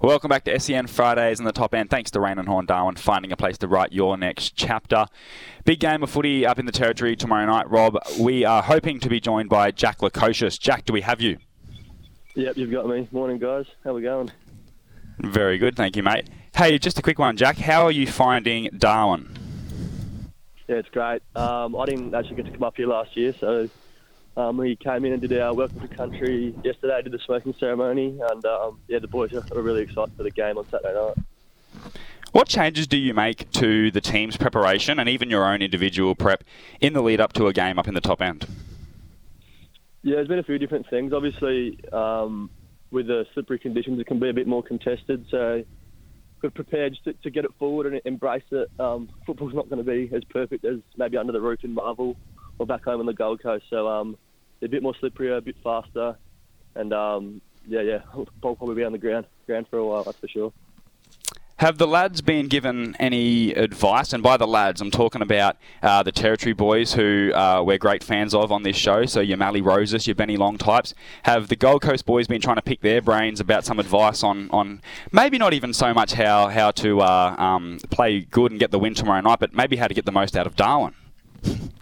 Welcome back to SEN Fridays in the top end. Thanks to Raine and Horne Darwin finding a place to write your next chapter. Big game of footy up in the territory tomorrow night, Rob. We are hoping to be joined by Jack Lukosius. Jack, do we have you? Yep, you've got me. Morning, guys. How are we going? Very good, thank you, mate. Hey, just a quick one, Jack. How are you finding Darwin? Yeah, it's great. Um, I didn't actually get to come up here last year, so um, we came in and did our welcome to country yesterday. Did the smoking ceremony, and um, yeah, the boys are really excited for the game on Saturday night. What changes do you make to the team's preparation and even your own individual prep in the lead up to a game up in the top end? Yeah, there's been a few different things. Obviously, um, with the slippery conditions, it can be a bit more contested. So we're prepared to, to get it forward and embrace it. Um, football's not going to be as perfect as maybe under the roof in Marvel or back home on the Gold Coast. So um, a bit more slippery, a bit faster, and um, yeah, yeah, ball probably be on the ground, ground for a while, that's for sure. Have the lads been given any advice? And by the lads, I'm talking about uh, the Territory boys who uh, we're great fans of on this show. So your Mally Rosas, your Benny Long types. Have the Gold Coast boys been trying to pick their brains about some advice on, on maybe not even so much how, how to uh, um, play good and get the win tomorrow night, but maybe how to get the most out of Darwin?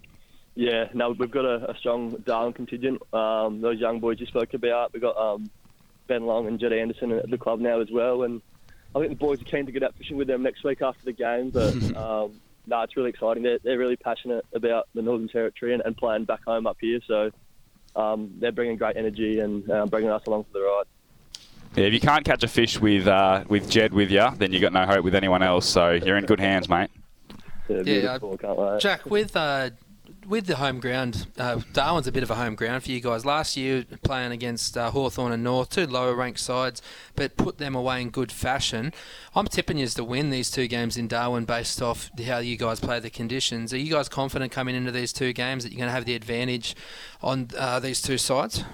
Yeah, no, we've got a, a strong Darwin contingent. Um, those young boys you spoke about, we've got um, Ben Long and Jed Anderson at the club now as well, and I think the boys are keen to get out fishing with them next week after the game. But um, no, it's really exciting. They're, they're really passionate about the Northern Territory and, and playing back home up here. So um, they're bringing great energy and uh, bringing us along for the ride. Yeah, if you can't catch a fish with uh, with Jed with you, then you've got no hope with anyone else. So you're in good hands, mate. Yeah, yeah Jack, with uh, with the home ground, uh, Darwin's a bit of a home ground for you guys. Last year, playing against uh, Hawthorn and North, two lower ranked sides, but put them away in good fashion. I'm tipping you to win these two games in Darwin based off how you guys play the conditions. Are you guys confident coming into these two games that you're going to have the advantage on uh, these two sides?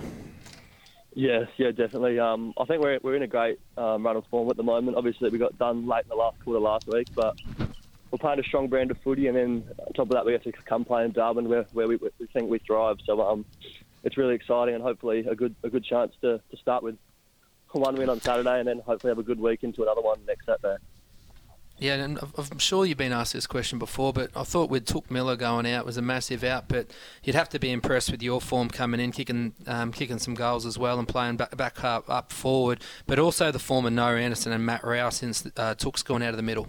Yes, yeah, definitely. Um, I think we're, we're in a great um, run of form at the moment. Obviously, we got done late in the last quarter last week, but we're playing a strong brand of footy, and then on top of that, we have to come play in Darwin, where, where we, we think we thrive. So um, it's really exciting, and hopefully a good a good chance to, to start with one win on Saturday, and then hopefully have a good week into another one next Saturday. Yeah, and I'm sure you've been asked this question before, but I thought with Touk Miller going out was a massive out, but you'd have to be impressed with your form coming in, kicking um, kicking some goals as well, and playing back, back up, up forward, but also the form of Noah Anderson and Matt Rowell since uh, Touk's gone out of the middle.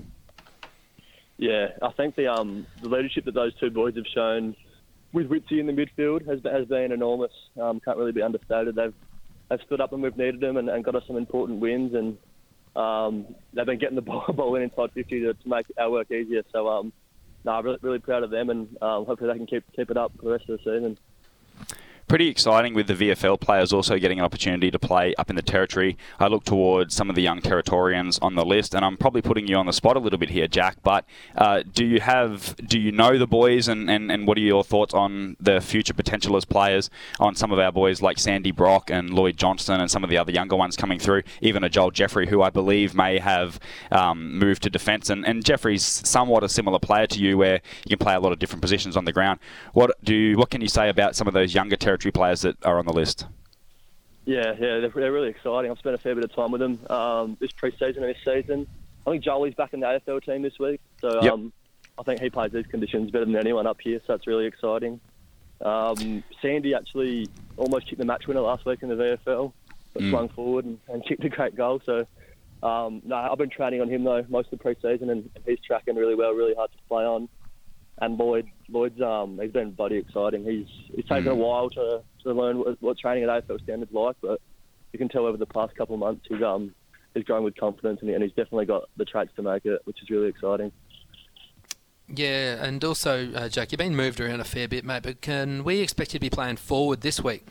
Yeah, I think the um, the leadership that those two boys have shown with Witsy in the midfield has has been enormous. Um, can't really be understated. They've they've stood up when we've needed them and, and got us some important wins, and um, they've been getting the ball, ball in inside 50 to, to make our work easier. So, um, no, I'm really, really proud of them, and um, hopefully they can keep keep it up for the rest of the season pretty exciting with the VFL players also getting an opportunity to play up in the territory. I look towards some of the young Territorians on the list, and I'm probably putting you on the spot a little bit here, Jack. But uh, do you have, do you know the boys, and, and, and what are your thoughts on the future potential as players on some of our boys like Sandy Brock and Lloyd Johnston and some of the other younger ones coming through, even a Joel Jeffrey, who I believe may have um, moved to defence. And, and Jeffrey's somewhat a similar player to you, where you can play a lot of different positions on the ground. What do what can you say about some of those younger Territorians? Players that are on the list? Yeah, yeah, they're, they're really exciting. I've spent a fair bit of time with them um, this pre-season and this season. I think Joel's back in the AFL team this week, so yep. um, I think he plays these conditions better than anyone up here. So that's really exciting. Um, Sandy actually almost kicked the match winner last week in the VFL, but mm. swung forward and, and, kicked a great goal. So um, no, I've been training on him though most of the pre-season, and he's tracking really well, really hard to play on and Lloyd Lloyd's um he's been bloody exciting. He's he's taken mm. a while to, to learn what, what training at AFL standards like, but you can tell over the past couple of months he's um he's growing with confidence and, and he's definitely got the traits to make it, which is really exciting. Yeah, and also, uh, Jack, you've been moved around a fair bit, mate. But can we expect you to be playing forward this week?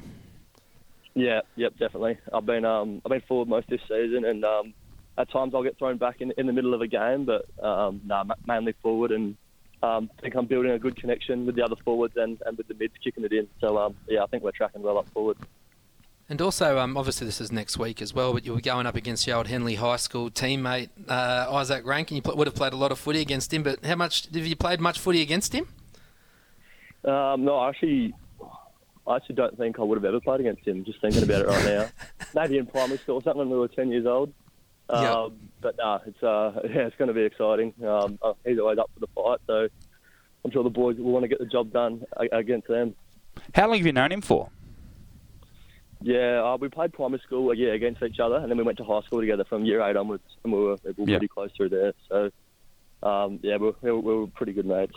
Yeah, yep, definitely. I've been um I've been forward most this season, and um at times I'll get thrown back in, in the middle of a game, but um, nah, mainly forward, and um, I think I'm building a good connection with the other forwards and, and with the mids kicking it in. So um, yeah, I think we're tracking well up forward. And also, um, obviously, this is next week as well, but you were going up against your old Henley High School teammate uh, Izak Rankine. You would have played a lot of footy against him, but how much have you played much footy against him? Um, no, actually, I actually don't think I would have ever played against him. Just thinking about it right now, maybe in primary school or something when we were ten years old. Um, yep. But no, it's uh, yeah, it's going to be exciting. Um, uh, he's always up for the fight, so I'm sure the boys will want to get the job done against them. How long have you known him for? Yeah, uh, we played primary school yeah against each other, and then we went to high school together from year eight onwards, and we were, we were yep. pretty close through there. So um, yeah, we were, we were pretty good mates.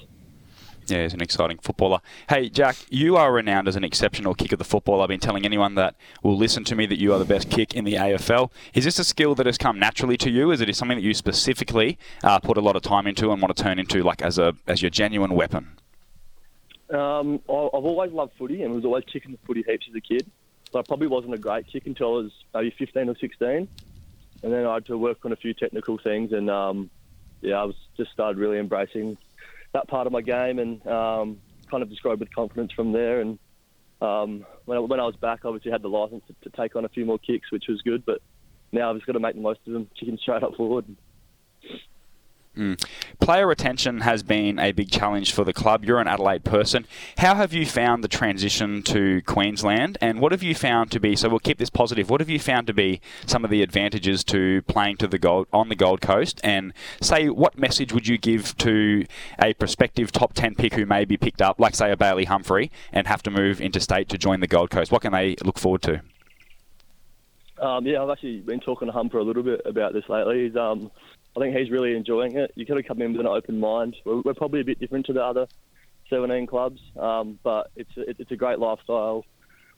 Yeah, he's an exciting footballer. Hey, Jack, you are renowned as an exceptional kick of the football. I've been telling anyone that will listen to me that you are the best kick in the AFL. Is this a skill that has come naturally to you? Is it something that you specifically uh, put a lot of time into and want to turn into, like as a as your genuine weapon? Um, I've always loved footy and was always kicking the footy heaps as a kid. But I probably wasn't a great kick until I was maybe 15 or 16, and then I had to work on a few technical things, and um, yeah, I was just started really embracing that part of my game and um, kind of growed with confidence from there. And um, when, I, when I was back, obviously had the license to, to, take on a few more kicks, which was good. But now I've just got to make the most of them, kicking straight up forward. Mm. Player retention has been a big challenge for the club. You're an Adelaide person. How have you found the transition to Queensland, and what have you found to be? So we'll keep this positive. What have you found to be some of the advantages to playing to the gold on the Gold Coast? And say, what message would you give to a prospective top ten pick who may be picked up, like say a Bailey Humphrey, and have to move interstate to join the Gold Coast? What can they look forward to? Um, yeah, I've actually been talking to Humper a little bit about this lately. He's um, I think he's really enjoying it. You got to come in with an open mind. We're, we're probably a bit different to the other 17 clubs, um, but it's a, it's a great lifestyle.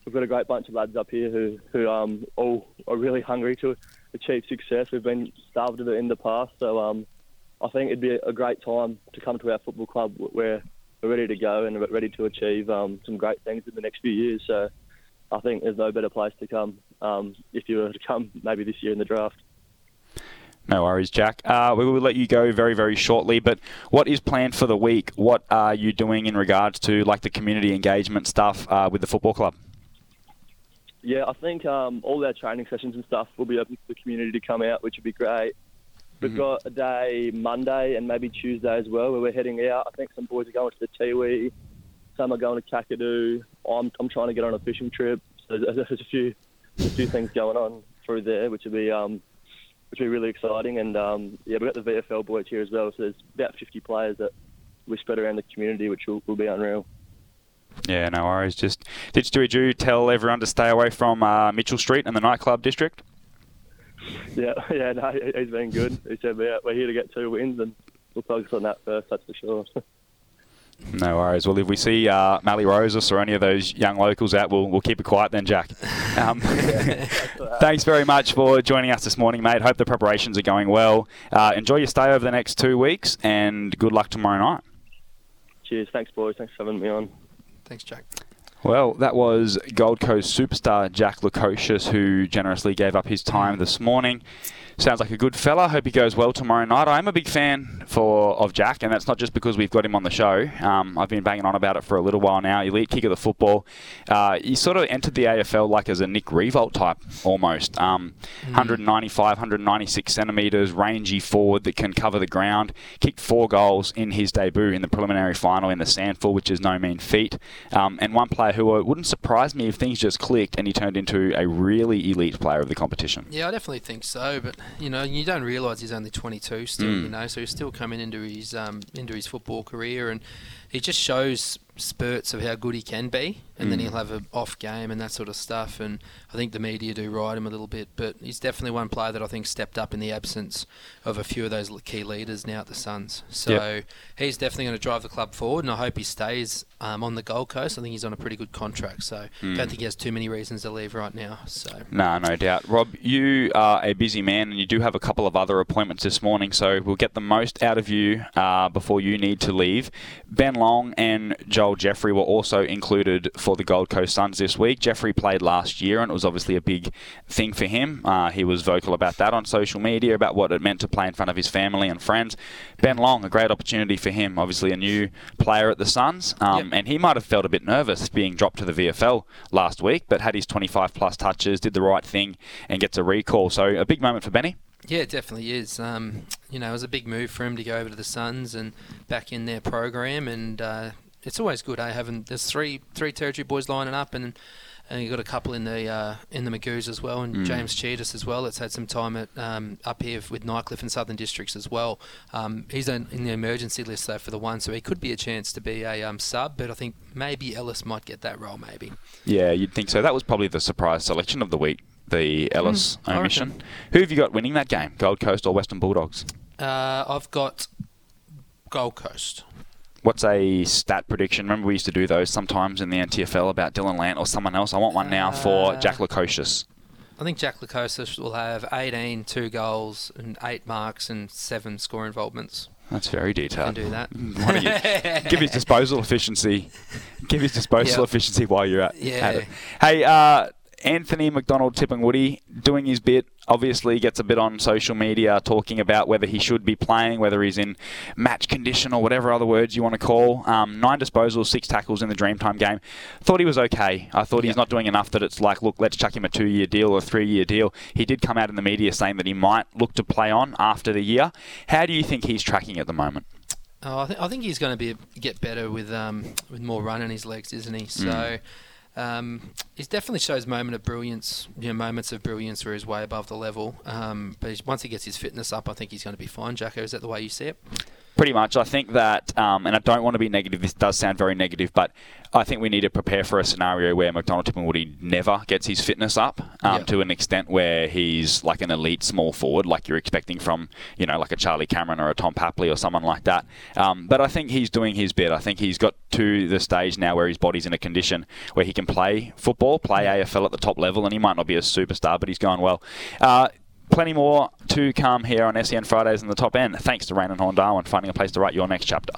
We've got a great bunch of lads up here who who um, all are really hungry to achieve success. We've been starved of it in the past, so um, I think it'd be a great time to come to our football club where we're ready to go and ready to achieve um, some great things in the next few years. So I think there's no better place to come um, if you were to come maybe this year in the draft. No worries, Jack. Uh, we will let you go very, very shortly. But what is planned for the week? What are you doing in regards to like the community engagement stuff uh, with the football club? Yeah, I think um, all our training sessions and stuff will be open for the community to come out, which would be great. We've mm-hmm. got a day Monday and maybe Tuesday as well where we're heading out. I think some boys are going to the Tiwi, some are going to Kakadu. I'm, I'm trying to get on a fishing trip. So there's, there's a few a few things going on through there, which will be um, which will be really exciting. And um, yeah, we've got the VFL boys here as well. So there's about 50 players that we spread around the community, which will, will be unreal. Yeah, no worries. Just did Stewie Dew tell everyone to stay away from uh, Mitchell Street and the nightclub district? Yeah, yeah, no, he's been good. He said we're, we're here to get two wins and we'll focus on that first, that's for sure. No worries. Well, if we see uh, Mally Rosas or any of those young locals out, we'll, we'll keep it quiet then, Jack. Um, thanks very much for joining us this morning, mate. Hope the preparations are going well. Uh, enjoy your stay over the next two weeks, and good luck tomorrow night. Cheers. Thanks, boys. Thanks for having me on. Thanks, Jack. Well, that was Gold Coast superstar Jack Lukosius, who generously gave up his time this morning. Sounds like a good fella. Hope he goes well tomorrow night. I'm a big fan for of Jack, and that's not just because we've got him on the show. Um, I've been banging on about it for a little while now. Elite kick of the football. Uh, he sort of entered the AFL like as a Nick Riewoldt type almost. Um, mm. 195, 196 centimetres, rangy forward that can cover the ground. Kicked four goals in his debut in the preliminary final in the SANFL, which is no mean feat. Um, and one player who uh, wouldn't surprise me if things just clicked and he turned into a really elite player of the competition. Yeah, I definitely think so. But you know, you don't realise he's only 22 still. Mm. You know, so he's still coming into his um, into his football career, and he just shows spurts of how good he can be, and mm. then he'll have an off game and that sort of stuff. And I think the media do ride him a little bit, but he's definitely one player that I think stepped up in the absence of a few of those key leaders now at the Suns. So yep. he's definitely going to drive the club forward, and I hope he stays um, on the Gold Coast. I think he's on a pretty good contract, so mm. don't think he has too many reasons to leave right now. So no, no doubt. Rob, you are a busy man, and you do have a couple of other appointments this morning, so we'll get the most out of you uh, before you need to leave. Ben Long and Joel Joel Jeffrey were also included for the Gold Coast Suns this week. Jeffrey played last year, and it was obviously a big thing for him. Uh, he was vocal about that on social media, about what it meant to play in front of his family and friends. Ben Long, a great opportunity for him. Obviously, a new player at the Suns, um, Yep. and he might have felt a bit nervous being dropped to the VFL last week, but had his 25 plus touches, did the right thing, and gets a recall. So a big moment for Benny. Yeah, it definitely is. Um, you know, it was a big move for him to go over to the Suns and back in their program, and uh, it's always good, eh? Having there's three three territory boys lining up, and and you got a couple in the uh, in the Magoos as well, and Mm. James Cheetus as well. That's had some time at um, up here with Nightcliff and Southern Districts as well. Um, he's in, in the emergency list though for the one, so he could be a chance to be a um, sub. But I think maybe Ellis might get that role, maybe. Yeah, you'd think so. That was probably the surprise selection of the week, the Ellis I omission. Who have you got winning that game, Gold Coast or Western Bulldogs? Uh, I've got Gold Coast. What's a stat prediction? Remember we used to do those sometimes in the NTFL about Dylan Lant or someone else. I want one now for Uh, Jack Lukosius. I think Jack Lukosius will have 18, two goals, and eight marks and seven score involvements. That's very detailed. Can do that. You give his disposal efficiency. Give his disposal Yep. efficiency while you're at, Yeah. at it. Hey, uh, Anthony McDonald-Tipungwuti doing his bit. Obviously, gets a bit on social media talking about whether he should be playing, whether he's in match condition or whatever other words you want to call. Um, nine disposals, six tackles in the Dreamtime game. Thought he was okay. I thought he's not doing enough that it's like, look, let's chuck him a two-year deal or a three-year deal. He did come out in the media saying that he might look to play on after the year. How do you think he's tracking at the moment? Oh, I, th- I think he's going to be get better with um, with more run in his legs, isn't he? So. Um, he definitely shows moment of brilliance, you know, moments of brilliance where he's way above the level. Um, but once he gets his fitness up, I think he's going to be fine. Jacko, is that the way you see it? Pretty much. I think that, um, and I don't want to be negative, this does sound very negative, but I think we need to prepare for a scenario where McDonald-Tipungwuti never gets his fitness up um, to an extent where he's like an elite small forward, like you're expecting from, you know, like a Charlie Cameron or a Tom Papley or someone like that. Um, but I think he's doing his bit. I think he's got to the stage now where his body's in a condition where he can play football, play AFL at the top level, and he might not be a superstar, but he's going well. Uh, Plenty more to come here on SEN Fridays in the top end. Thanks to Raine and Horne Darwin finding a place to write your next chapter.